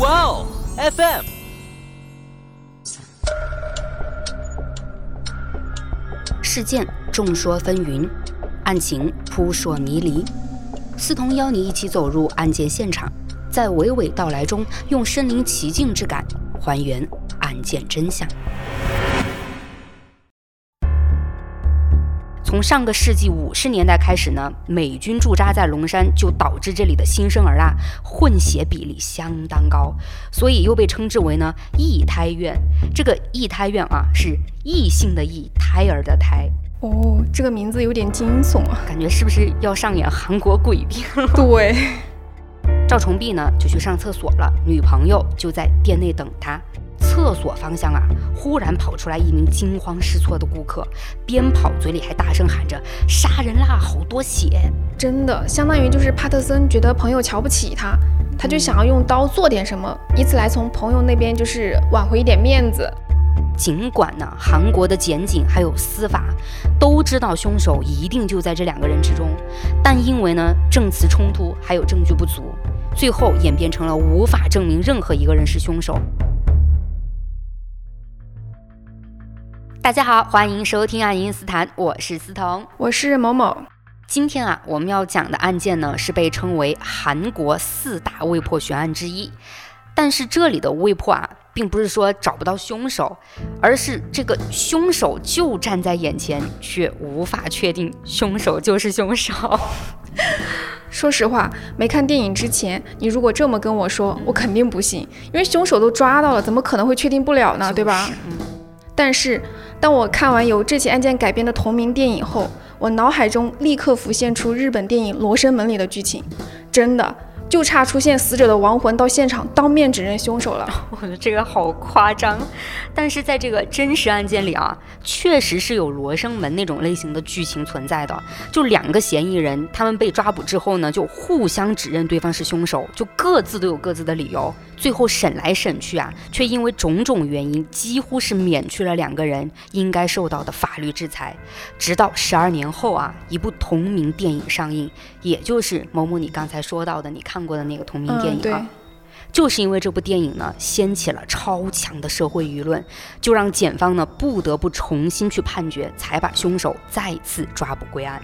哇哦，FM。事件众说纷纭，案情扑朔迷离。思彤邀你一起走入案件现场，在娓娓道来中，用身临其境之感还原案件真相。从上个世纪五十年代开始呢，美军驻扎在龙山，就导致这里的新生儿啊混血比例相当高，所以又被称之为呢异胎院。这个异胎院啊是异性的异，胎儿的胎。哦，这个名字有点惊悚啊，感觉是不是要上演韩国鬼片了？对，赵崇碧呢就去上厕所了，女朋友就在店内等他。厕所方向啊，忽然跑出来一名惊慌失措的顾客，边跑嘴里还大声喊着“杀人啦，好多血”！真的，相当于就是帕特森觉得朋友瞧不起他，他就想要用刀做点什么，以此来从朋友那边就是挽回一点面子。尽管呢，韩国的检警还有司法都知道凶手一定就在这两个人之中，但因为呢证词冲突还有证据不足，最后演变成了无法证明任何一个人是凶手。大家好，欢迎收听爱因斯坦，我是思彤，我是某某。今天啊，我们要讲的案件呢，是被称为韩国四大未破悬案之一。但是这里的未破啊，并不是说找不到凶手，而是这个凶手就站在眼前，却无法确定凶手就是凶手。说实话，没看电影之前，你如果这么跟我说，我肯定不信，因为凶手都抓到了，怎么可能会确定不了呢？对吧？但是。当我看完由这起案件改编的同名电影后，我脑海中立刻浮现出日本电影《罗生门》里的剧情，真的。就差出现死者的亡魂到现场当面指认凶手了，我觉得这个好夸张。但是在这个真实案件里啊，确实是有罗生门那种类型的剧情存在的。就两个嫌疑人，他们被抓捕之后呢，就互相指认对方是凶手，就各自都有各自的理由。最后审来审去啊，却因为种种原因，几乎是免去了两个人应该受到的法律制裁。直到十二年后啊，一部同名电影上映，也就是某某你刚才说到的，你看。过的那个同名电影啊，就是因为这部电影呢，掀起了超强的社会舆论，就让检方呢不得不重新去判决，才把凶手再次抓捕归案。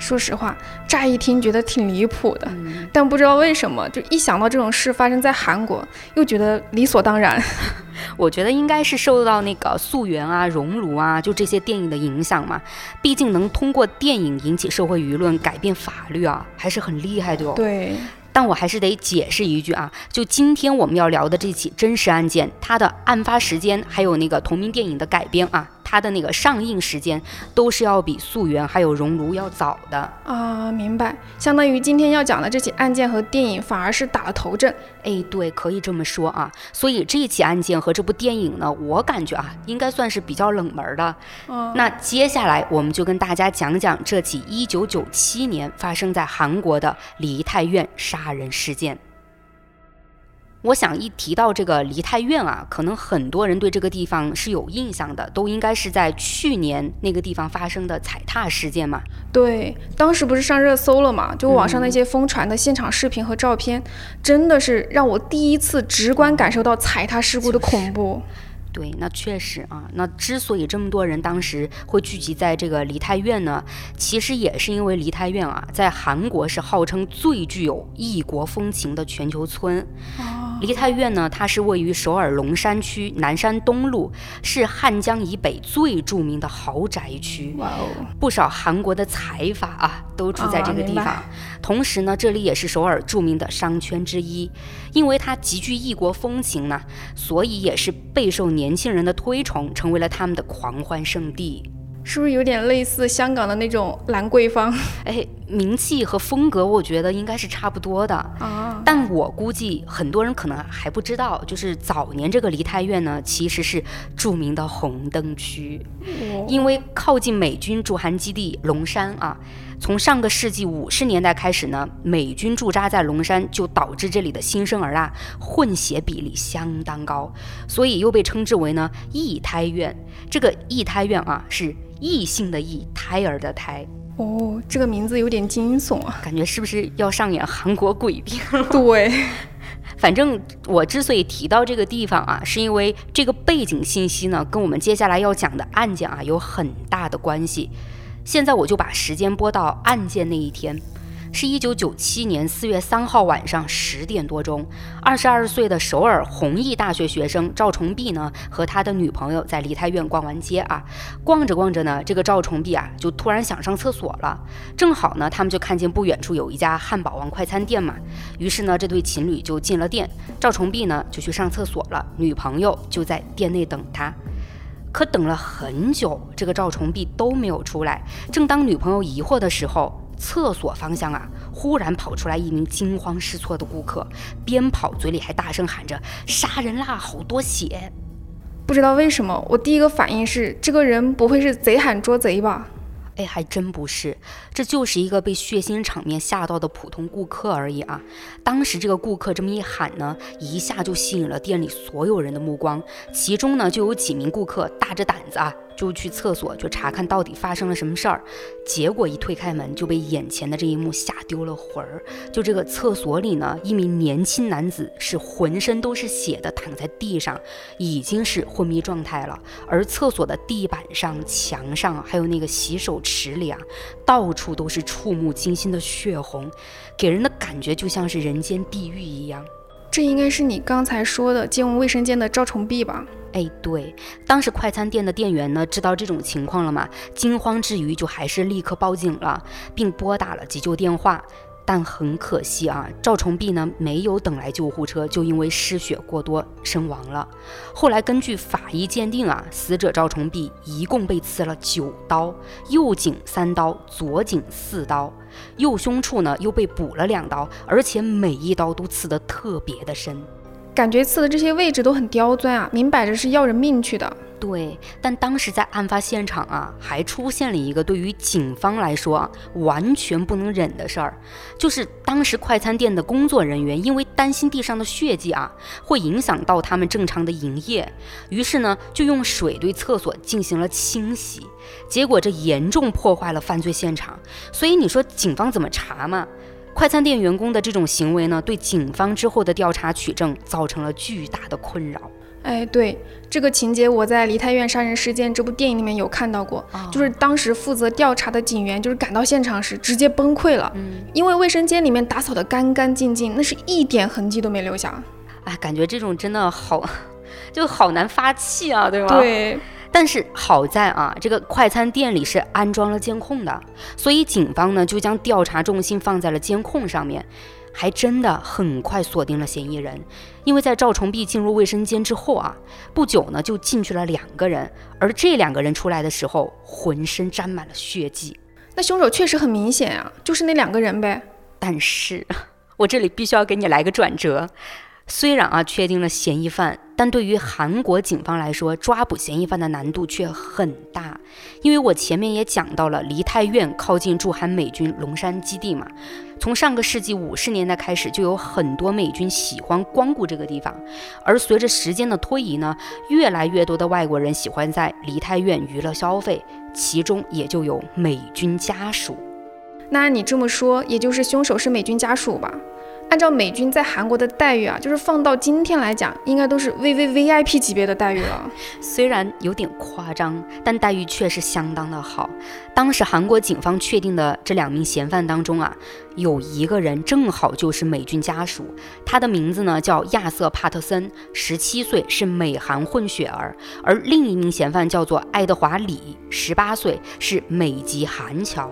说实话，乍一听觉得挺离谱的，但不知道为什么，就一想到这种事发生在韩国，又觉得理所当然。我觉得应该是受到那个《溯源》啊、《熔炉》啊，就这些电影的影响嘛。毕竟能通过电影引起社会舆论、改变法律啊，还是很厉害的哦。对。但我还是得解释一句啊，就今天我们要聊的这起真实案件，它的案发时间还有那个同名电影的改编啊。它的那个上映时间都是要比《溯源》还有《熔炉》要早的啊，明白。相当于今天要讲的这起案件和电影反而是打了头阵。哎，对，可以这么说啊。所以这起案件和这部电影呢，我感觉啊，应该算是比较冷门的。嗯，那接下来我们就跟大家讲讲这起1997年发生在韩国的梨泰院杀人事件。我想一提到这个梨泰院啊，可能很多人对这个地方是有印象的，都应该是在去年那个地方发生的踩踏事件嘛。对，当时不是上热搜了嘛？就网上那些疯传的现场视频和照片，真的是让我第一次直观感受到踩踏事故的恐怖。对，那确实啊。那之所以这么多人当时会聚集在这个梨泰院呢，其实也是因为梨泰院啊，在韩国是号称最具有异国风情的全球村。梨泰院呢，它是位于首尔龙山区南山东路，是汉江以北最著名的豪宅区。哇哦！不少韩国的财阀啊，都住在这个地方。同时呢，这里也是首尔著名的商圈之一。因为它极具异国风情呢，所以也是备受年轻人的推崇，成为了他们的狂欢圣地。是不是有点类似香港的那种兰桂坊？哎，名气和风格，我觉得应该是差不多的啊。但我估计很多人可能还不知道，就是早年这个梨泰院呢，其实是著名的红灯区，因为靠近美军驻韩基地龙山啊。从上个世纪五十年代开始呢，美军驻扎在龙山，就导致这里的新生儿啊混血比例相当高，所以又被称之为呢异胎院。这个异胎院啊是异性的异，胎儿的胎。哦，这个名字有点惊悚啊，感觉是不是要上演韩国鬼片？对。反正我之所以提到这个地方啊，是因为这个背景信息呢，跟我们接下来要讲的案件啊有很大的关系。现在我就把时间拨到案件那一天。是一九九七年四月三号晚上十点多钟，二十二岁的首尔弘毅大学学生赵崇碧呢，和他的女朋友在梨泰院逛完街啊，逛着逛着呢，这个赵崇碧啊就突然想上厕所了。正好呢，他们就看见不远处有一家汉堡王快餐店嘛，于是呢，这对情侣就进了店，赵崇碧呢就去上厕所了，女朋友就在店内等他。可等了很久，这个赵崇碧都没有出来。正当女朋友疑惑的时候，厕所方向啊，忽然跑出来一名惊慌失措的顾客，边跑嘴里还大声喊着：“杀人啦，好多血！”不知道为什么，我第一个反应是，这个人不会是贼喊捉贼吧？哎，还真不是，这就是一个被血腥场面吓到的普通顾客而已啊！当时这个顾客这么一喊呢，一下就吸引了店里所有人的目光，其中呢就有几名顾客大着胆子啊。就去厕所，就查看到底发生了什么事儿。结果一推开门，就被眼前的这一幕吓丢了魂儿。就这个厕所里呢，一名年轻男子是浑身都是血的躺在地上，已经是昏迷状态了。而厕所的地板上、墙上，还有那个洗手池里啊，到处都是触目惊心的血红，给人的感觉就像是人间地狱一样。这应该是你刚才说的进入卫生间的赵崇碧吧？哎，对，当时快餐店的店员呢，知道这种情况了嘛？惊慌之余，就还是立刻报警了，并拨打了急救电话。但很可惜啊，赵崇碧呢没有等来救护车，就因为失血过多身亡了。后来根据法医鉴定啊，死者赵崇碧一共被刺了九刀，右颈三刀，左颈四刀，右胸处呢又被补了两刀，而且每一刀都刺得特别的深。感觉刺的这些位置都很刁钻啊，明摆着是要人命去的。对，但当时在案发现场啊，还出现了一个对于警方来说啊完全不能忍的事儿，就是当时快餐店的工作人员因为担心地上的血迹啊会影响到他们正常的营业，于是呢就用水对厕所进行了清洗，结果这严重破坏了犯罪现场。所以你说警方怎么查嘛？快餐店员工的这种行为呢，对警方之后的调查取证造成了巨大的困扰。哎，对这个情节，我在《梨泰院杀人事件》这部电影里面有看到过，就是当时负责调查的警员，就是赶到现场时直接崩溃了，因为卫生间里面打扫的干干净净，那是一点痕迹都没留下。哎，感觉这种真的好，就好难发气啊，对吧？对。但是好在啊，这个快餐店里是安装了监控的，所以警方呢就将调查重心放在了监控上面，还真的很快锁定了嫌疑人。因为在赵崇碧进入卫生间之后啊，不久呢就进去了两个人，而这两个人出来的时候浑身沾满了血迹，那凶手确实很明显啊，就是那两个人呗。但是 我这里必须要给你来个转折。虽然啊确定了嫌疑犯，但对于韩国警方来说，抓捕嫌疑犯的难度却很大。因为我前面也讲到了，梨泰院靠近驻韩美军龙山基地嘛，从上个世纪五十年代开始，就有很多美军喜欢光顾这个地方。而随着时间的推移呢，越来越多的外国人喜欢在梨泰院娱乐消费，其中也就有美军家属。那你这么说，也就是凶手是美军家属吧？按照美军在韩国的待遇啊，就是放到今天来讲，应该都是 V V V I P 级别的待遇了。虽然有点夸张，但待遇确实相当的好。当时韩国警方确定的这两名嫌犯当中啊。有一个人正好就是美军家属，他的名字呢叫亚瑟·帕特森，十七岁，是美韩混血儿；而另一名嫌犯叫做爱德华·李，十八岁，是美籍韩侨。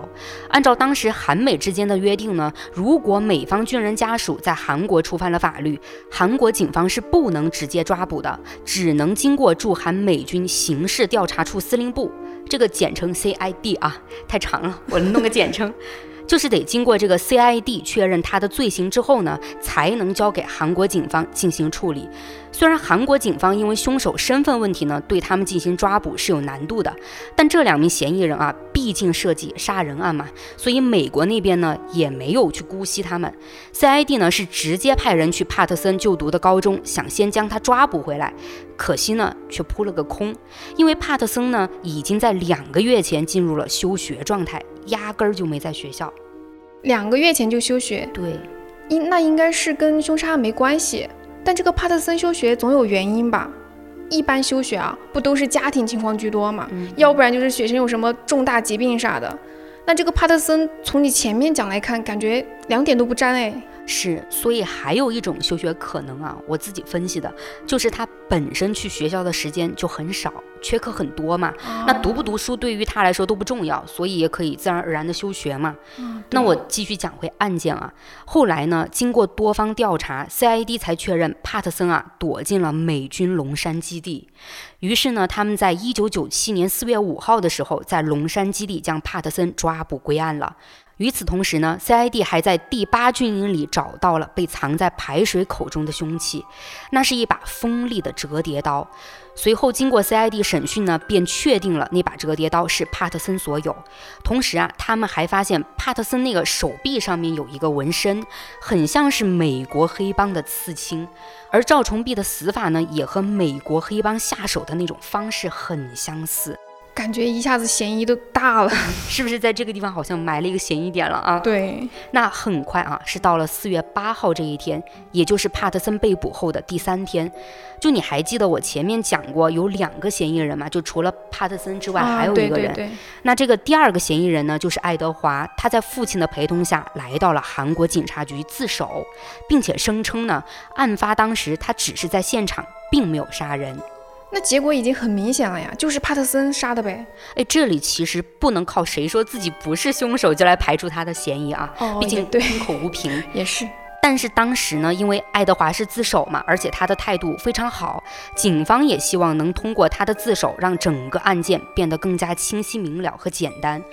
按照当时韩美之间的约定呢，如果美方军人家属在韩国触犯了法律，韩国警方是不能直接抓捕的，只能经过驻韩美军刑事调查处司令部，这个简称 CID 啊，太长了，我弄个简称。就是得经过这个 CID 确认他的罪行之后呢，才能交给韩国警方进行处理。虽然韩国警方因为凶手身份问题呢，对他们进行抓捕是有难度的，但这两名嫌疑人啊，毕竟涉及杀人案嘛，所以美国那边呢也没有去姑息他们。CID 呢是直接派人去帕特森就读的高中，想先将他抓捕回来，可惜呢却扑了个空，因为帕特森呢已经在两个月前进入了休学状态，压根儿就没在学校。两个月前就休学？对。应那应该是跟凶杀案没关系，但这个帕特森休学总有原因吧？一般休学啊，不都是家庭情况居多嘛？要不然就是学生有什么重大疾病啥的。那这个帕特森从你前面讲来看，感觉两点都不沾哎。是，所以还有一种休学可能啊，我自己分析的，就是他本身去学校的时间就很少，缺课很多嘛。那读不读书对于他来说都不重要，所以也可以自然而然的休学嘛。那我继续讲回案件啊，后来呢，经过多方调查，CID 才确认帕特森啊躲进了美军龙山基地。于是呢，他们在一九九七年四月五号的时候，在龙山基地将帕特森抓捕归案了。与此同时呢，CID 还在第八军营里找到了被藏在排水口中的凶器，那是一把锋利的折叠刀。随后经过 CID 审讯呢，便确定了那把折叠刀是帕特森所有。同时啊，他们还发现帕特森那个手臂上面有一个纹身，很像是美国黑帮的刺青。而赵崇碧的死法呢，也和美国黑帮下手的那种方式很相似。感觉一下子嫌疑都大了，是不是在这个地方好像埋了一个嫌疑点了啊？对，那很快啊，是到了四月八号这一天，也就是帕特森被捕后的第三天。就你还记得我前面讲过有两个嫌疑人吗？就除了帕特森之外，还有一个人。那这个第二个嫌疑人呢，就是爱德华，他在父亲的陪同下来到了韩国警察局自首，并且声称呢，案发当时他只是在现场，并没有杀人。那结果已经很明显了呀，就是帕特森杀的呗。哎，这里其实不能靠谁说自己不是凶手就来排除他的嫌疑啊。哦，毕竟对，空口无凭也是。但是当时呢，因为爱德华是自首嘛，而且他的态度非常好，警方也希望能通过他的自首，让整个案件变得更加清晰明了和简单。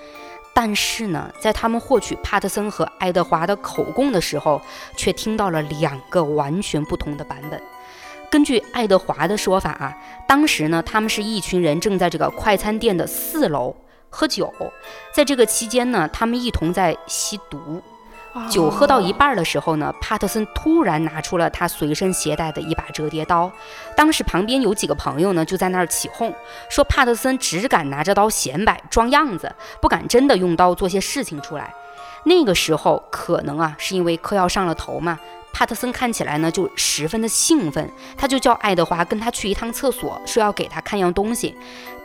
但是呢，在他们获取帕特森和爱德华的口供的时候，却听到了两个完全不同的版本。根据爱德华的说法啊，当时呢，他们是一群人正在这个快餐店的四楼喝酒，在这个期间呢，他们一同在吸毒。酒喝到一半的时候呢，帕特森突然拿出了他随身携带的一把折叠刀。当时旁边有几个朋友呢，就在那儿起哄，说帕特森只敢拿着刀显摆装样子，不敢真的用刀做些事情出来。那个时候可能啊，是因为嗑药上了头嘛。帕特森看起来呢就十分的兴奋，他就叫爱德华跟他去一趟厕所，说要给他看样东西。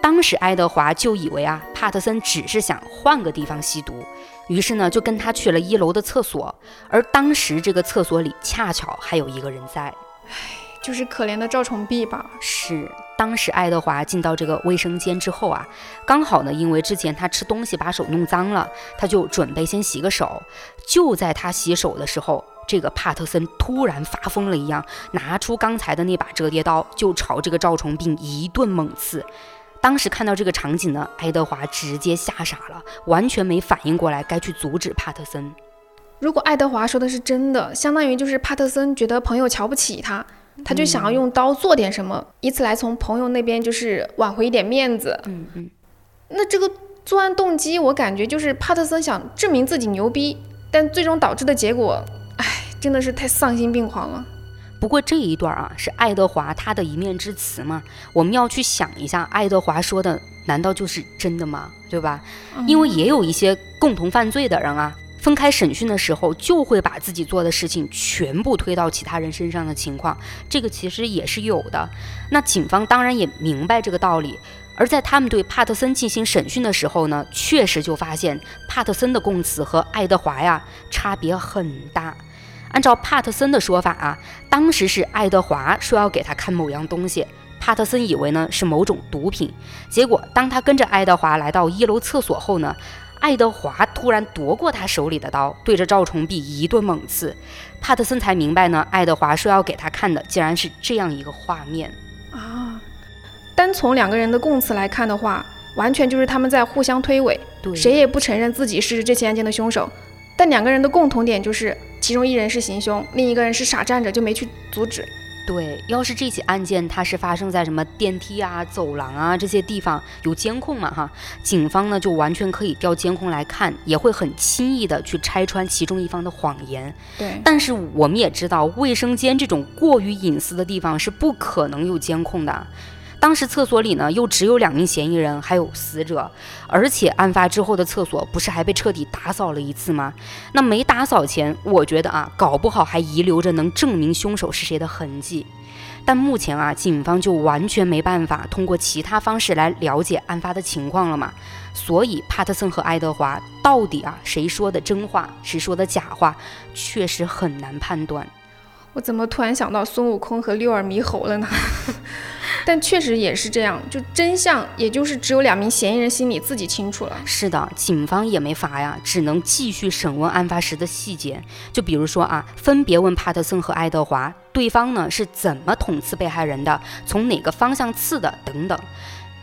当时爱德华就以为啊，帕特森只是想换个地方吸毒，于是呢就跟他去了一楼的厕所。而当时这个厕所里恰巧还有一个人在，唉，就是可怜的赵崇碧吧。是，当时爱德华进到这个卫生间之后啊，刚好呢因为之前他吃东西把手弄脏了，他就准备先洗个手。就在他洗手的时候。这个帕特森突然发疯了一样，拿出刚才的那把折叠刀，就朝这个赵崇斌一顿猛刺。当时看到这个场景呢，爱德华直接吓傻了，完全没反应过来该去阻止帕特森。如果爱德华说的是真的，相当于就是帕特森觉得朋友瞧不起他，他就想要用刀做点什么，以此来从朋友那边就是挽回一点面子。嗯嗯。那这个作案动机，我感觉就是帕特森想证明自己牛逼，但最终导致的结果。真的是太丧心病狂了。不过这一段啊，是爱德华他的一面之词嘛，我们要去想一下，爱德华说的难道就是真的吗？对吧？因为也有一些共同犯罪的人啊，分开审讯的时候就会把自己做的事情全部推到其他人身上的情况，这个其实也是有的。那警方当然也明白这个道理，而在他们对帕特森进行审讯的时候呢，确实就发现帕特森的供词和爱德华呀差别很大。按照帕特森的说法啊，当时是爱德华说要给他看某样东西，帕特森以为呢是某种毒品。结果当他跟着爱德华来到一楼厕所后呢，爱德华突然夺过他手里的刀，对着赵崇碧一顿猛刺。帕特森才明白呢，爱德华说要给他看的竟然是这样一个画面啊！单从两个人的供词来看的话，完全就是他们在互相推诿，谁也不承认自己是这起案件的凶手。但两个人的共同点就是。其中一人是行凶，另一个人是傻站着，就没去阻止。对，要是这起案件它是发生在什么电梯啊、走廊啊这些地方，有监控嘛哈，警方呢就完全可以调监控来看，也会很轻易的去拆穿其中一方的谎言。对，但是我们也知道，卫生间这种过于隐私的地方是不可能有监控的。当时厕所里呢又只有两名嫌疑人，还有死者，而且案发之后的厕所不是还被彻底打扫了一次吗？那没打扫前，我觉得啊，搞不好还遗留着能证明凶手是谁的痕迹。但目前啊，警方就完全没办法通过其他方式来了解案发的情况了嘛。所以帕特森和爱德华到底啊谁说的真话，谁说的假话，确实很难判断。我怎么突然想到孙悟空和六耳猕猴了呢？但确实也是这样，就真相，也就是只有两名嫌疑人心里自己清楚了。是的，警方也没法呀，只能继续审问案发时的细节。就比如说啊，分别问帕特森和爱德华，对方呢是怎么捅刺被害人的，从哪个方向刺的，等等，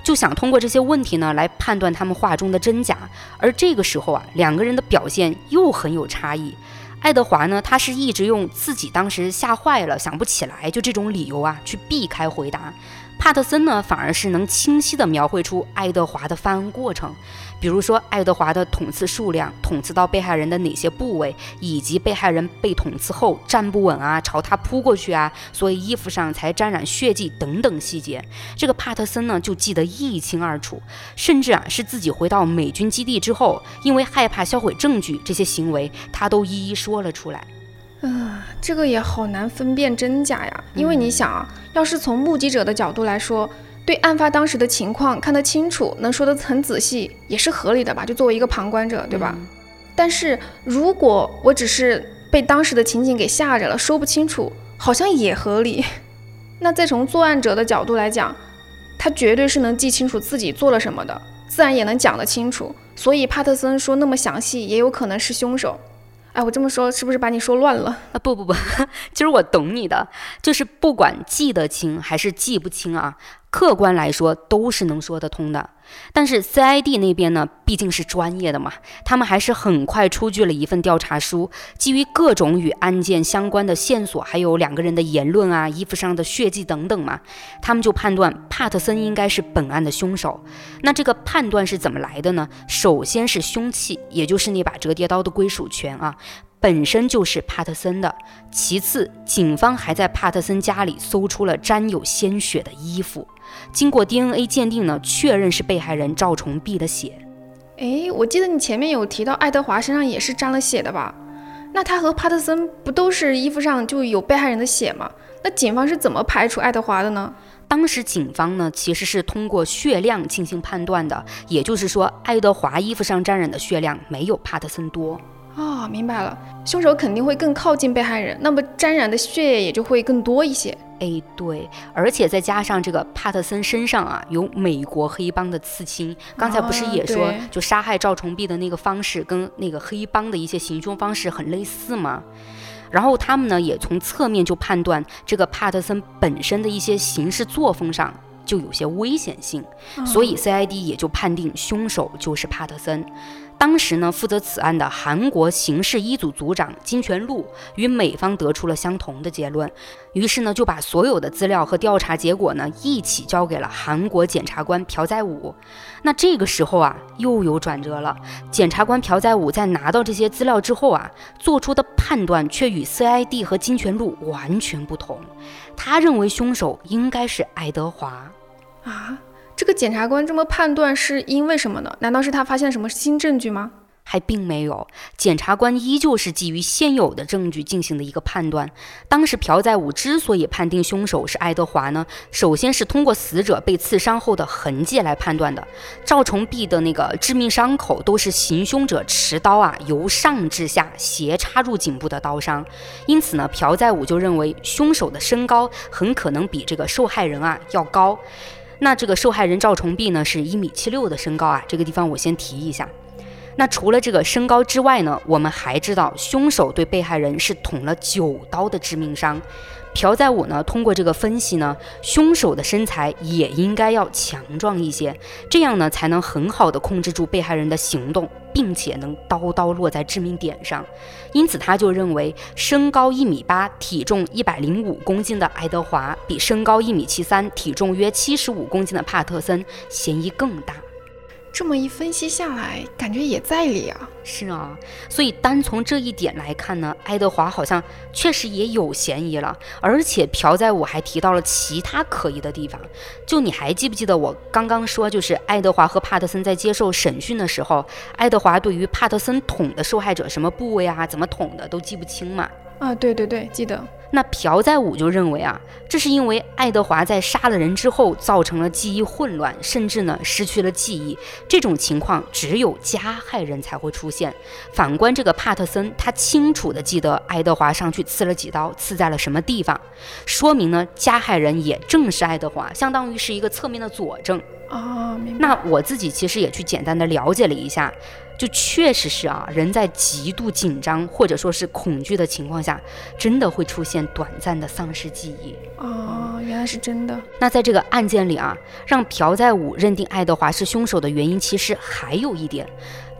就想通过这些问题呢来判断他们话中的真假。而这个时候啊，两个人的表现又很有差异。爱德华呢，他是一直用自己当时吓坏了，想不起来，就这种理由啊，去避开回答。帕特森呢，反而是能清晰地描绘出爱德华的犯案过程，比如说爱德华的捅刺数量、捅刺到被害人的哪些部位，以及被害人被捅刺后站不稳啊，朝他扑过去啊，所以衣服上才沾染血迹等等细节。这个帕特森呢，就记得一清二楚，甚至啊，是自己回到美军基地之后，因为害怕销毁证据，这些行为他都一一说了出来。嗯，这个也好难分辨真假呀。因为你想啊，要是从目击者的角度来说，对案发当时的情况看得清楚，能说得很仔细，也是合理的吧？就作为一个旁观者，对吧？但是如果我只是被当时的情景给吓着了，说不清楚，好像也合理。那再从作案者的角度来讲，他绝对是能记清楚自己做了什么的，自然也能讲得清楚。所以帕特森说那么详细，也有可能是凶手。哎，我这么说是不是把你说乱了啊？不不不，其实我懂你的，就是不管记得清还是记不清啊，客观来说都是能说得通的。但是 CID 那边呢，毕竟是专业的嘛，他们还是很快出具了一份调查书，基于各种与案件相关的线索，还有两个人的言论啊、衣服上的血迹等等嘛，他们就判断帕特森应该是本案的凶手。那这个判断是怎么来的呢？首先是凶器，也就是那把折叠刀的归属权啊。本身就是帕特森的。其次，警方还在帕特森家里搜出了沾有鲜血的衣服，经过 DNA 鉴定呢，确认是被害人赵崇碧的血。哎，我记得你前面有提到爱德华身上也是沾了血的吧？那他和帕特森不都是衣服上就有被害人的血吗？那警方是怎么排除爱德华的呢？当时警方呢其实是通过血量进行判断的，也就是说，爱德华衣服上沾染的血量没有帕特森多。哦，明白了，凶手肯定会更靠近被害人，那么沾染的血液也就会更多一些。哎，对，而且再加上这个帕特森身上啊有美国黑帮的刺青，刚才不是也说，就杀害赵崇碧的那个方式跟那个黑帮的一些行凶方式很类似吗？然后他们呢也从侧面就判断这个帕特森本身的一些行事作风上就有些危险性，所以 CID 也就判定凶手就是帕特森。当时呢，负责此案的韩国刑事一组组长金全禄与美方得出了相同的结论，于是呢，就把所有的资料和调查结果呢一起交给了韩国检察官朴载武。那这个时候啊，又有转折了。检察官朴载武在拿到这些资料之后啊，做出的判断却与 CID 和金全禄完全不同。他认为凶手应该是爱德华。啊？这个检察官这么判断是因为什么呢？难道是他发现什么新证据吗？还并没有，检察官依旧是基于现有的证据进行的一个判断。当时朴载武之所以判定凶手是爱德华呢，首先是通过死者被刺伤后的痕迹来判断的。赵崇碧的那个致命伤口都是行凶者持刀啊由上至下斜插入颈部的刀伤，因此呢，朴载武就认为凶手的身高很可能比这个受害人啊要高。那这个受害人赵崇碧呢，是一米七六的身高啊，这个地方我先提一下。那除了这个身高之外呢，我们还知道凶手对被害人是捅了九刀的致命伤。朴载武呢，通过这个分析呢，凶手的身材也应该要强壮一些，这样呢才能很好的控制住被害人的行动，并且能刀刀落在致命点上。因此，他就认为身高一米八、体重一百零五公斤的爱德华，比身高一米七三、体重约七十五公斤的帕特森嫌疑更大。这么一分析下来，感觉也在理啊。是啊，所以单从这一点来看呢，爱德华好像确实也有嫌疑了。而且朴载武还提到了其他可疑的地方。就你还记不记得我刚刚说，就是爱德华和帕特森在接受审讯的时候，爱德华对于帕特森捅的受害者什么部位啊，怎么捅的都记不清嘛？啊，对对对，记得。那朴载武就认为啊，这是因为爱德华在杀了人之后造成了记忆混乱，甚至呢失去了记忆。这种情况只有加害人才会出现。反观这个帕特森，他清楚的记得爱德华上去刺了几刀，刺在了什么地方，说明呢加害人也正是爱德华，相当于是一个侧面的佐证。啊，明白。那我自己其实也去简单的了解了一下。就确实是啊，人在极度紧张或者说是恐惧的情况下，真的会出现短暂的丧失记忆。哦，原来是真的。那在这个案件里啊，让朴在武认定爱德华是凶手的原因，其实还有一点，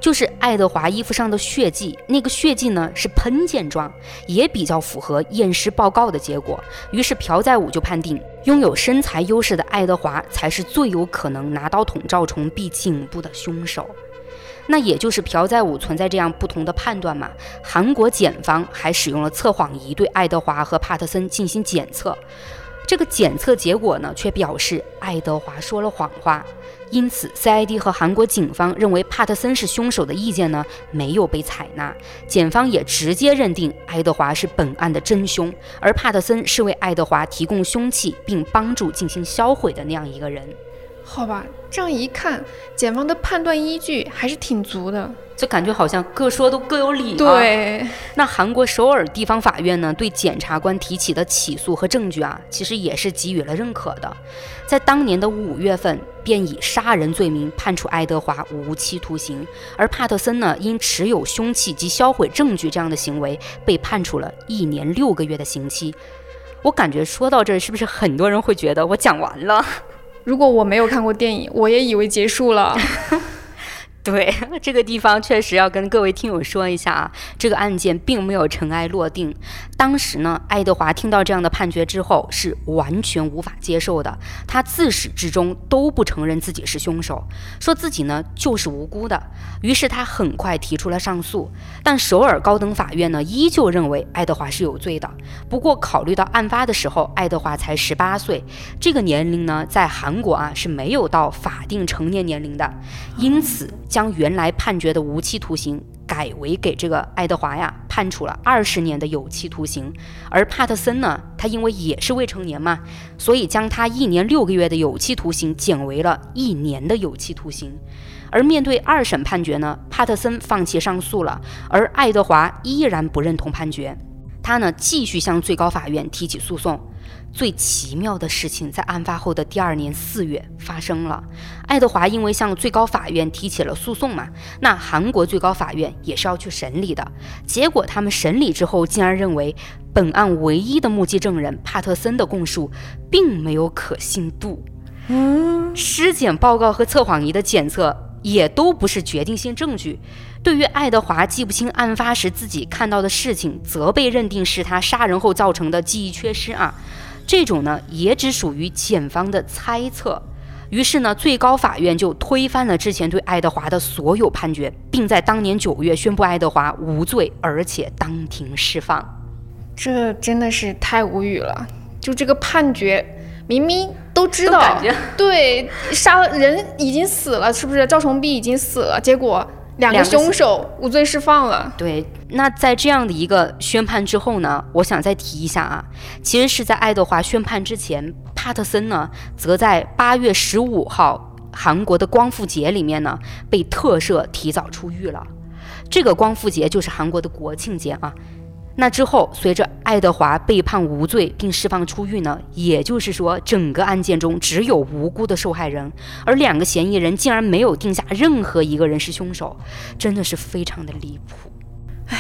就是爱德华衣服上的血迹，那个血迹呢是喷溅状，也比较符合验尸报告的结果。于是朴在武就判定，拥有身材优势的爱德华才是最有可能拿刀捅赵崇碧颈部的凶手。那也就是朴载武存在这样不同的判断嘛？韩国检方还使用了测谎仪对爱德华和帕特森进行检测，这个检测结果呢，却表示爱德华说了谎话，因此 CID 和韩国警方认为帕特森是凶手的意见呢，没有被采纳，检方也直接认定爱德华是本案的真凶，而帕特森是为爱德华提供凶器并帮助进行销毁的那样一个人。好吧，这样一看，检方的判断依据还是挺足的，就感觉好像各说都各有理。对，那韩国首尔地方法院呢，对检察官提起的起诉和证据啊，其实也是给予了认可的，在当年的五月份，便以杀人罪名判处爱德华无期徒刑，而帕特森呢，因持有凶器及销毁证据这样的行为，被判处了一年六个月的刑期。我感觉说到这儿，是不是很多人会觉得我讲完了？如果我没有看过电影，我也以为结束了。对，这个地方确实要跟各位听友说一下啊，这个案件并没有尘埃落定。当时呢，爱德华听到这样的判决之后是完全无法接受的，他自始至终都不承认自己是凶手，说自己呢就是无辜的。于是他很快提出了上诉，但首尔高等法院呢依旧认为爱德华是有罪的。不过考虑到案发的时候爱德华才十八岁，这个年龄呢在韩国啊是没有到法定成年年龄的，因此。将原来判决的无期徒刑改为给这个爱德华呀判处了二十年的有期徒刑，而帕特森呢，他因为也是未成年嘛，所以将他一年六个月的有期徒刑减为了一年的有期徒刑。而面对二审判决呢，帕特森放弃上诉了，而爱德华依然不认同判决，他呢继续向最高法院提起诉讼。最奇妙的事情在案发后的第二年四月发生了。爱德华因为向最高法院提起了诉讼嘛，那韩国最高法院也是要去审理的。结果他们审理之后，竟然认为本案唯一的目击证人帕特森的供述并没有可信度。嗯，尸检报告和测谎仪的检测也都不是决定性证据。对于爱德华记不清案发时自己看到的事情，则被认定是他杀人后造成的记忆缺失啊。这种呢，也只属于检方的猜测。于是呢，最高法院就推翻了之前对爱德华的所有判决，并在当年九月宣布爱德华无罪，而且当庭释放。这真的是太无语了！就这个判决，明明都知道，对，杀了人已经死了，是不是？赵崇碧已经死了，结果。两个凶手无罪释放了。对，那在这样的一个宣判之后呢，我想再提一下啊，其实是在爱德华宣判之前，帕特森呢，则在八月十五号韩国的光复节里面呢，被特赦提早出狱了。这个光复节就是韩国的国庆节啊。那之后，随着爱德华被判无罪并释放出狱呢，也就是说，整个案件中只有无辜的受害人，而两个嫌疑人竟然没有定下任何一个人是凶手，真的是非常的离谱。唉，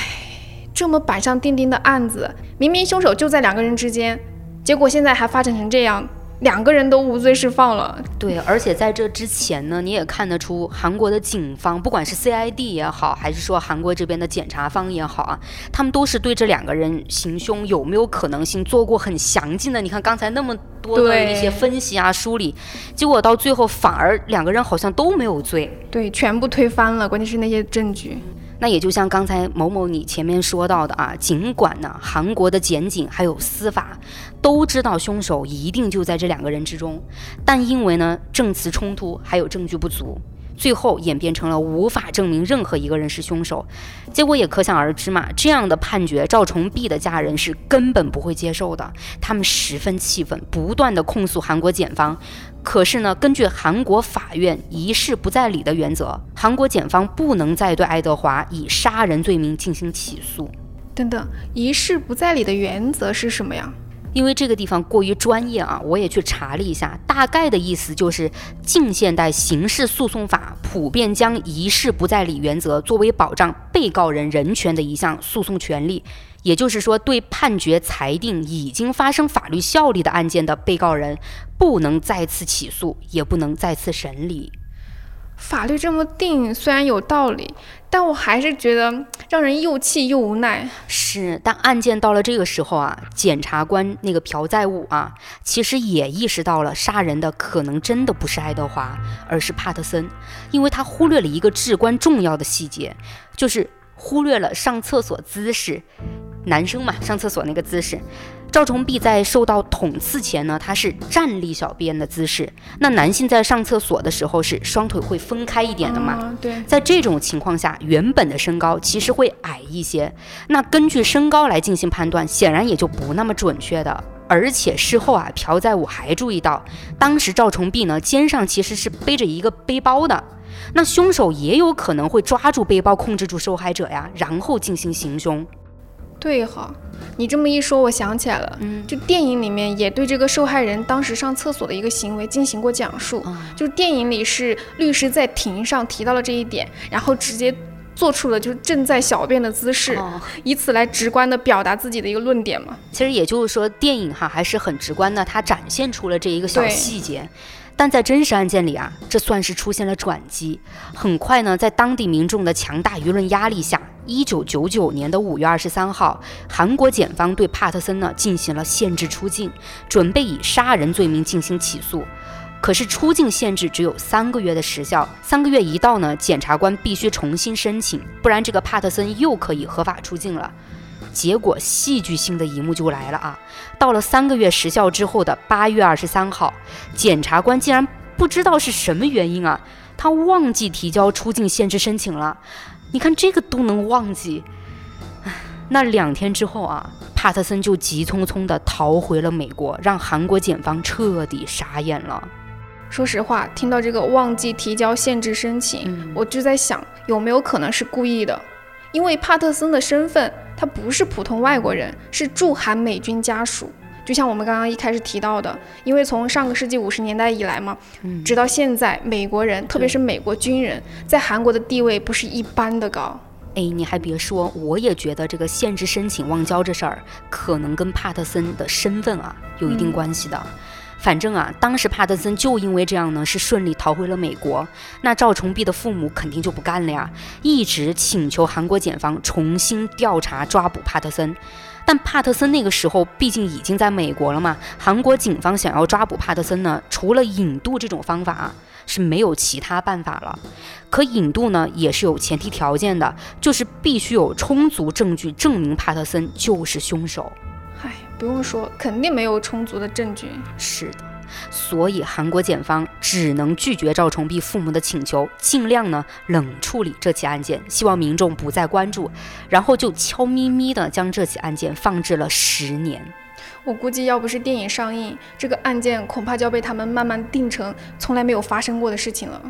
这么板上钉钉的案子，明明凶手就在两个人之间，结果现在还发展成这样，两个人都无罪释放了。对，而且在这之前呢，你也看得出韩国的警方，不管是 CID 也好，还是说韩国这边的检察方也好啊，他们都是对这两个人行凶有没有可能性做过很详尽的。你看刚才那么多的一些分析啊、梳理，结果到最后反而两个人好像都没有罪。对，全部推翻了，关键是那些证据。那也就像刚才某某你前面说到的啊，尽管呢韩国的检警还有司法都知道凶手一定就在这两个人之中，但因为呢证词冲突还有证据不足。最后演变成了无法证明任何一个人是凶手，结果也可想而知嘛。这样的判决，赵崇碧的家人是根本不会接受的，他们十分气愤，不断的控诉韩国检方。可是呢，根据韩国法院一事不再理的原则，韩国检方不能再对爱德华以杀人罪名进行起诉。等等，一事不再理的原则是什么呀？因为这个地方过于专业啊，我也去查了一下，大概的意思就是近现代刑事诉讼法普遍将一事不再理原则作为保障被告人人权的一项诉讼权利。也就是说，对判决裁定已经发生法律效力的案件的被告人，不能再次起诉，也不能再次审理。法律这么定，虽然有道理，但我还是觉得让人又气又无奈。是，但案件到了这个时候啊，检察官那个朴在武啊，其实也意识到了杀人的可能真的不是爱德华，而是帕特森，因为他忽略了一个至关重要的细节，就是忽略了上厕所姿势。男生嘛，上厕所那个姿势。赵崇碧在受到捅刺前呢，他是站立小便的姿势。那男性在上厕所的时候是双腿会分开一点的嘛？对。在这种情况下，原本的身高其实会矮一些。那根据身高来进行判断，显然也就不那么准确的。而且事后啊，朴在武还注意到，当时赵崇碧呢肩上其实是背着一个背包的。那凶手也有可能会抓住背包，控制住受害者呀，然后进行行凶。对哈，你这么一说，我想起来了，嗯，就电影里面也对这个受害人当时上厕所的一个行为进行过讲述，就是电影里是律师在庭上提到了这一点，然后直接做出了就是正在小便的姿势，以此来直观的表达自己的一个论点嘛。其实也就是说，电影哈还是很直观的，它展现出了这一个小细节。但在真实案件里啊，这算是出现了转机。很快呢，在当地民众的强大舆论压力下，一九九九年的五月二十三号，韩国检方对帕特森呢进行了限制出境，准备以杀人罪名进行起诉。可是出境限制只有三个月的时效，三个月一到呢，检察官必须重新申请，不然这个帕特森又可以合法出境了。结果戏剧性的一幕就来了啊！到了三个月时效之后的八月二十三号，检察官竟然不知道是什么原因啊，他忘记提交出境限制申请了。你看这个都能忘记，那两天之后啊，帕特森就急匆匆地逃回了美国，让韩国检方彻底傻眼了。说实话，听到这个忘记提交限制申请，我就在想，有没有可能是故意的？因为帕特森的身份，他不是普通外国人，是驻韩美军家属。就像我们刚刚一开始提到的，因为从上个世纪五十年代以来嘛，直到现在，美国人，特别是美国军人，在韩国的地位不是一般的高。哎，你还别说，我也觉得这个限制申请忘交这事儿，可能跟帕特森的身份啊有一定关系的。反正啊，当时帕特森就因为这样呢，是顺利逃回了美国。那赵崇碧的父母肯定就不干了呀，一直请求韩国检方重新调查抓捕帕特森。但帕特森那个时候毕竟已经在美国了嘛，韩国警方想要抓捕帕特森呢，除了引渡这种方法是没有其他办法了。可引渡呢，也是有前提条件的，就是必须有充足证据证明帕特森就是凶手。唉，不用说，肯定没有充足的证据。是的，所以韩国检方只能拒绝赵崇碧父母的请求，尽量呢冷处理这起案件，希望民众不再关注，然后就悄咪咪的将这起案件放置了十年。我估计，要不是电影上映，这个案件恐怕就要被他们慢慢定成从来没有发生过的事情了。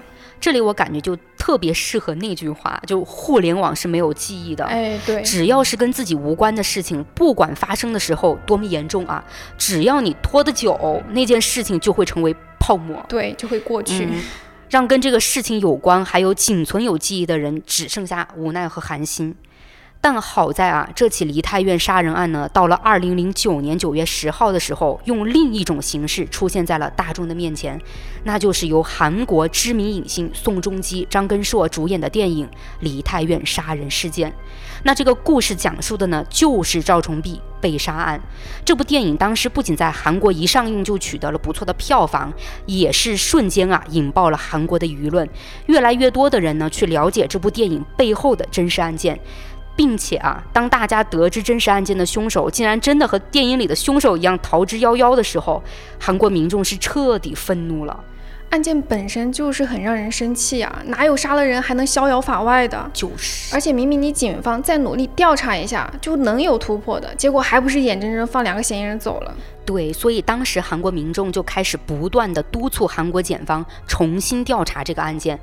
这里我感觉就特别适合那句话，就互联网是没有记忆的。哎，对，只要是跟自己无关的事情，不管发生的时候多么严重啊，只要你拖得久，那件事情就会成为泡沫，对，就会过去，让跟这个事情有关还有仅存有记忆的人只剩下无奈和寒心。但好在啊，这起梨泰院杀人案呢，到了二零零九年九月十号的时候，用另一种形式出现在了大众的面前，那就是由韩国知名影星宋仲基、张根硕主演的电影《梨泰院杀人事件》。那这个故事讲述的呢，就是赵崇碧被杀案。这部电影当时不仅在韩国一上映就取得了不错的票房，也是瞬间啊引爆了韩国的舆论，越来越多的人呢去了解这部电影背后的真实案件。并且啊，当大家得知真实案件的凶手竟然真的和电影里的凶手一样逃之夭夭的时候，韩国民众是彻底愤怒了。案件本身就是很让人生气啊，哪有杀了人还能逍遥法外的？就是，而且明明你警方再努力调查一下就能有突破的，结果还不是眼睁睁放两个嫌疑人走了？对，所以当时韩国民众就开始不断的督促韩国检方重新调查这个案件。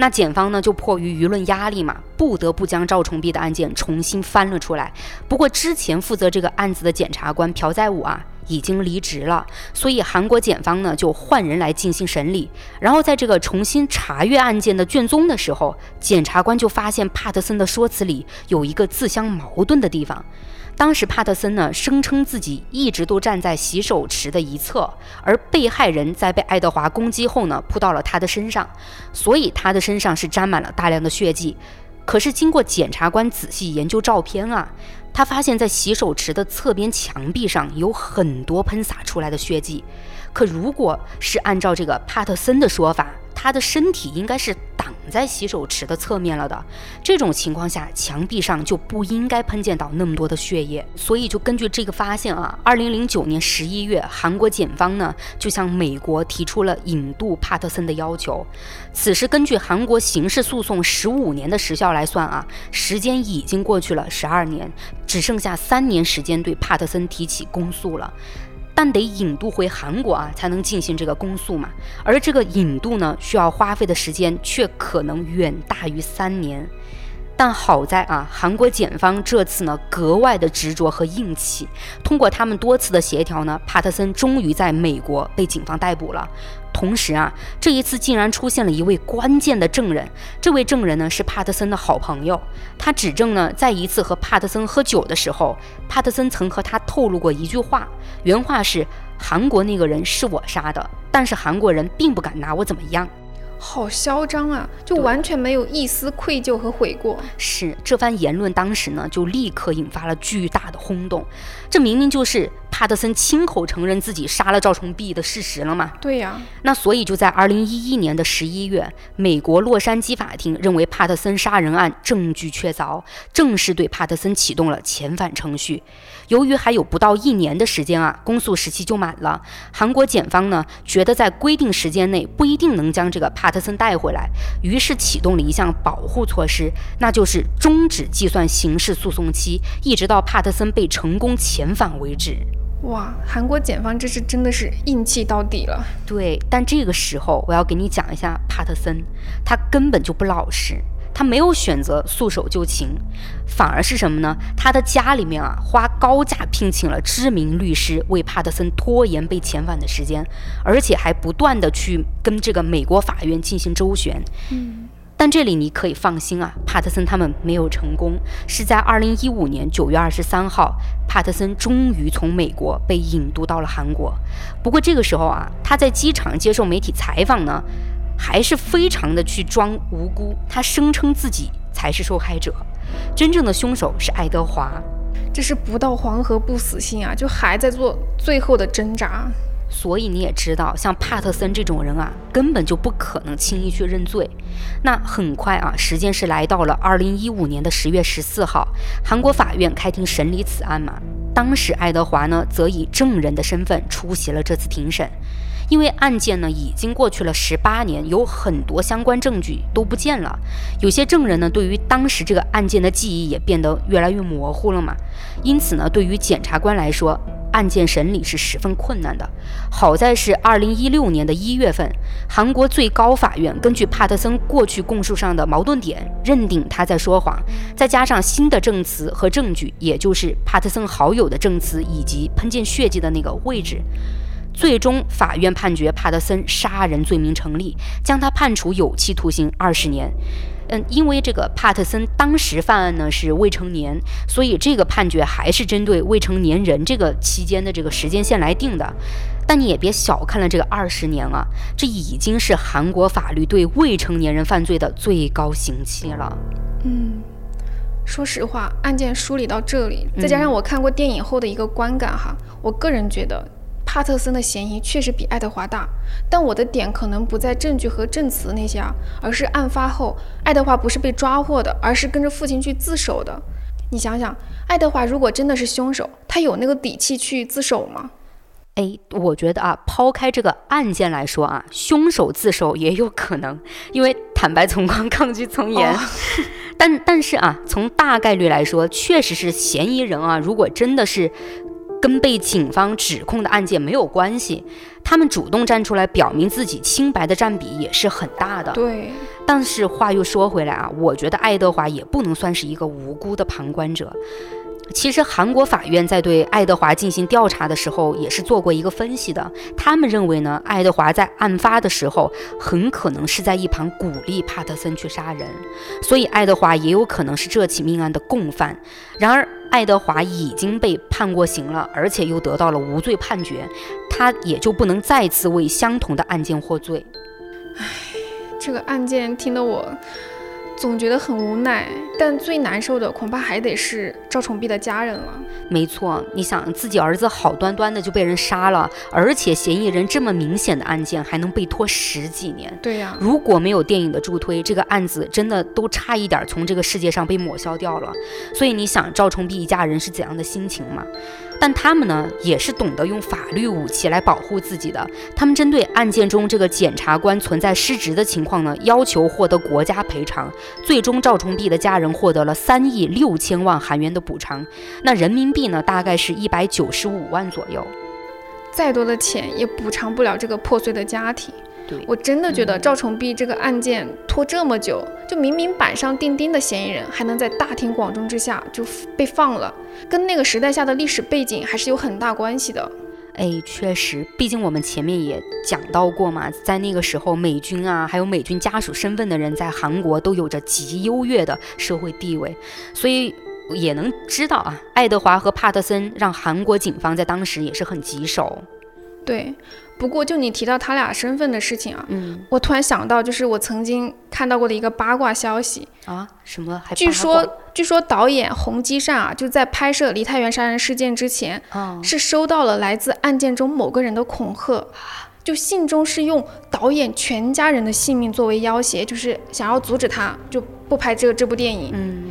那检方呢，就迫于舆论压力嘛，不得不将赵崇碧的案件重新翻了出来。不过之前负责这个案子的检察官朴在武啊，已经离职了，所以韩国检方呢就换人来进行审理。然后在这个重新查阅案件的卷宗的时候，检察官就发现帕特森的说辞里有一个自相矛盾的地方。当时帕特森呢声称自己一直都站在洗手池的一侧，而被害人在被爱德华攻击后呢扑到了他的身上，所以他的身上是沾满了大量的血迹。可是经过检察官仔细研究照片啊，他发现，在洗手池的侧边墙壁上有很多喷洒出来的血迹。可如果是按照这个帕特森的说法，他的身体应该是挡。在洗手池的侧面了的这种情况下，墙壁上就不应该喷溅到那么多的血液。所以就根据这个发现啊，二零零九年十一月，韩国检方呢就向美国提出了引渡帕特森的要求。此时根据韩国刑事诉讼十五年的时效来算啊，时间已经过去了十二年，只剩下三年时间对帕特森提起公诉了。但得引渡回韩国啊，才能进行这个公诉嘛。而这个引渡呢，需要花费的时间却可能远大于三年。但好在啊，韩国检方这次呢格外的执着和硬气。通过他们多次的协调呢，帕特森终于在美国被警方逮捕了。同时啊，这一次竟然出现了一位关键的证人。这位证人呢是帕特森的好朋友。他指证呢，在一次和帕特森喝酒的时候，帕特森曾和他透露过一句话，原话是：“韩国那个人是我杀的，但是韩国人并不敢拿我怎么样。”好嚣张啊！就完全没有一丝愧疚和悔过。是这番言论，当时呢就立刻引发了巨大的轰动。这明明就是帕特森亲口承认自己杀了赵崇碧的事实了嘛？对呀。那所以就在二零一一年的十一月，美国洛杉矶法庭认为帕特森杀人案证据确凿，正式对帕特森启动了遣返程序。由于还有不到一年的时间啊，公诉时期就满了。韩国检方呢觉得在规定时间内不一定能将这个帕特森带回来，于是启动了一项保护措施，那就是终止计算刑事诉讼期，一直到帕特森被成功遣返为止。哇，韩国检方这是真的是硬气到底了。对，但这个时候我要给你讲一下帕特森，他根本就不老实。他没有选择束手就擒，反而是什么呢？他的家里面啊，花高价聘请了知名律师为帕特森拖延被遣返的时间，而且还不断的去跟这个美国法院进行周旋。嗯，但这里你可以放心啊，帕特森他们没有成功，是在二零一五年九月二十三号，帕特森终于从美国被引渡到了韩国。不过这个时候啊，他在机场接受媒体采访呢。还是非常的去装无辜，他声称自己才是受害者，真正的凶手是爱德华，这是不到黄河不死心啊，就还在做最后的挣扎。所以你也知道，像帕特森这种人啊，根本就不可能轻易去认罪。那很快啊，时间是来到了二零一五年的十月十四号，韩国法院开庭审理此案嘛。当时爱德华呢，则以证人的身份出席了这次庭审。因为案件呢已经过去了十八年，有很多相关证据都不见了，有些证人呢对于当时这个案件的记忆也变得越来越模糊了嘛。因此呢，对于检察官来说，案件审理是十分困难的。好在是二零一六年的一月份，韩国最高法院根据帕特森过去供述上的矛盾点，认定他在说谎，再加上新的证词和证据，也就是帕特森好友的证词以及喷溅血迹的那个位置。最终，法院判决帕特森杀人罪名成立，将他判处有期徒刑二十年。嗯，因为这个帕特森当时犯案呢是未成年，所以这个判决还是针对未成年人这个期间的这个时间线来定的。但你也别小看了这个二十年啊，这已经是韩国法律对未成年人犯罪的最高刑期了。嗯，说实话，案件梳理到这里，再加上我看过电影后的一个观感哈，我个人觉得帕特森的嫌疑确实比爱德华大。但我的点可能不在证据和证词那些啊，而是案发后爱德华不是被抓获的，而是跟着父亲去自首的。你想想，爱德华如果真的是凶手，他有那个底气去自首吗？哎，我觉得啊，抛开这个案件来说啊，凶手自首也有可能，因为坦白从宽，抗拒从严。但但是啊，从大概率来说，确实是嫌疑人啊，如果真的是跟被警方指控的案件没有关系，他们主动站出来表明自己清白的占比也是很大的。对。但是话又说回来啊，我觉得爱德华也不能算是一个无辜的旁观者。其实韩国法院在对爱德华进行调查的时候，也是做过一个分析的。他们认为呢，爱德华在案发的时候很可能是在一旁鼓励帕特森去杀人，所以爱德华也有可能是这起命案的共犯。然而，爱德华已经被判过刑了，而且又得到了无罪判决，他也就不能再次为相同的案件获罪。唉，这个案件听得我。总觉得很无奈，但最难受的恐怕还得是赵崇碧的家人了。没错，你想自己儿子好端端的就被人杀了，而且嫌疑人这么明显的案件还能被拖十几年。对呀，如果没有电影的助推，这个案子真的都差一点从这个世界上被抹消掉了。所以你想赵崇碧一家人是怎样的心情吗？但他们呢，也是懂得用法律武器来保护自己的。他们针对案件中这个检察官存在失职的情况呢，要求获得国家赔偿。最终，赵崇碧的家人获得了三亿六千万韩元的补偿，那人民币呢，大概是一百九十五万左右。再多的钱也补偿不了这个破碎的家庭。我真的觉得赵崇碧这个案件拖这么久，就明明板上钉钉的嫌疑人，还能在大庭广众之下就被放了，跟那个时代下的历史背景还是有很大关系的。哎，确实，毕竟我们前面也讲到过嘛，在那个时候，美军啊，还有美军家属身份的人，在韩国都有着极优越的社会地位，所以也能知道啊，爱德华和帕特森让韩国警方在当时也是很棘手。对。不过，就你提到他俩身份的事情啊，嗯，我突然想到，就是我曾经看到过的一个八卦消息啊，什么？据说，据说导演洪基善啊，就在拍摄梨泰院杀人事件之前，是收到了来自案件中某个人的恐吓，就信中是用导演全家人的性命作为要挟，就是想要阻止他就不拍这这部电影。嗯，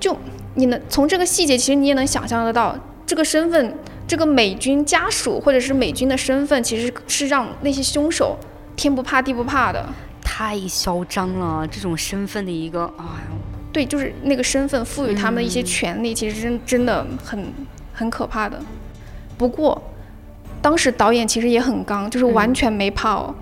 就你能从这个细节，其实你也能想象得到这个身份。这个美军家属或者是美军的身份，其实是让那些凶手天不怕地不怕的，太嚣张了。这种身份的一个，哎呦，对，就是那个身份赋予他们的一些权利，其实真真的很很可怕的。不过，当时导演其实也很刚，就是完全没怕哦。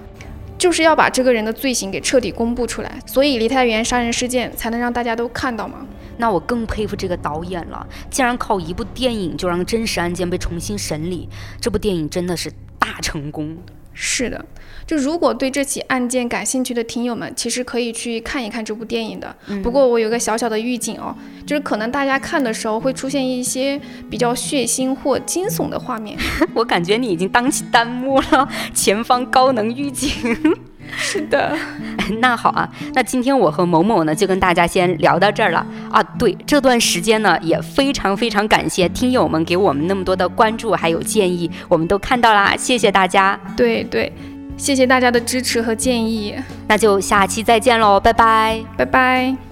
就是要把这个人的罪行给彻底公布出来，所以梨泰院杀人事件才能让大家都看到嘛。那我更佩服这个导演了，竟然靠一部电影就让真实案件被重新审理，这部电影真的是大成功。是的，就如果对这起案件感兴趣的听友们，其实可以去看一看这部电影的。不过我有个小小的预警哦，就是可能大家看的时候会出现一些比较血腥或惊悚的画面。我感觉你已经当起弹幕了，前方高能预警。是的，那好啊，那今天我和某某呢就跟大家先聊到这儿了啊。对，这段时间呢也非常非常感谢听友们给我们那么多的关注还有建议，我们都看到啦，谢谢大家。对对，谢谢大家的支持和建议，那就下期再见喽，拜拜，拜拜。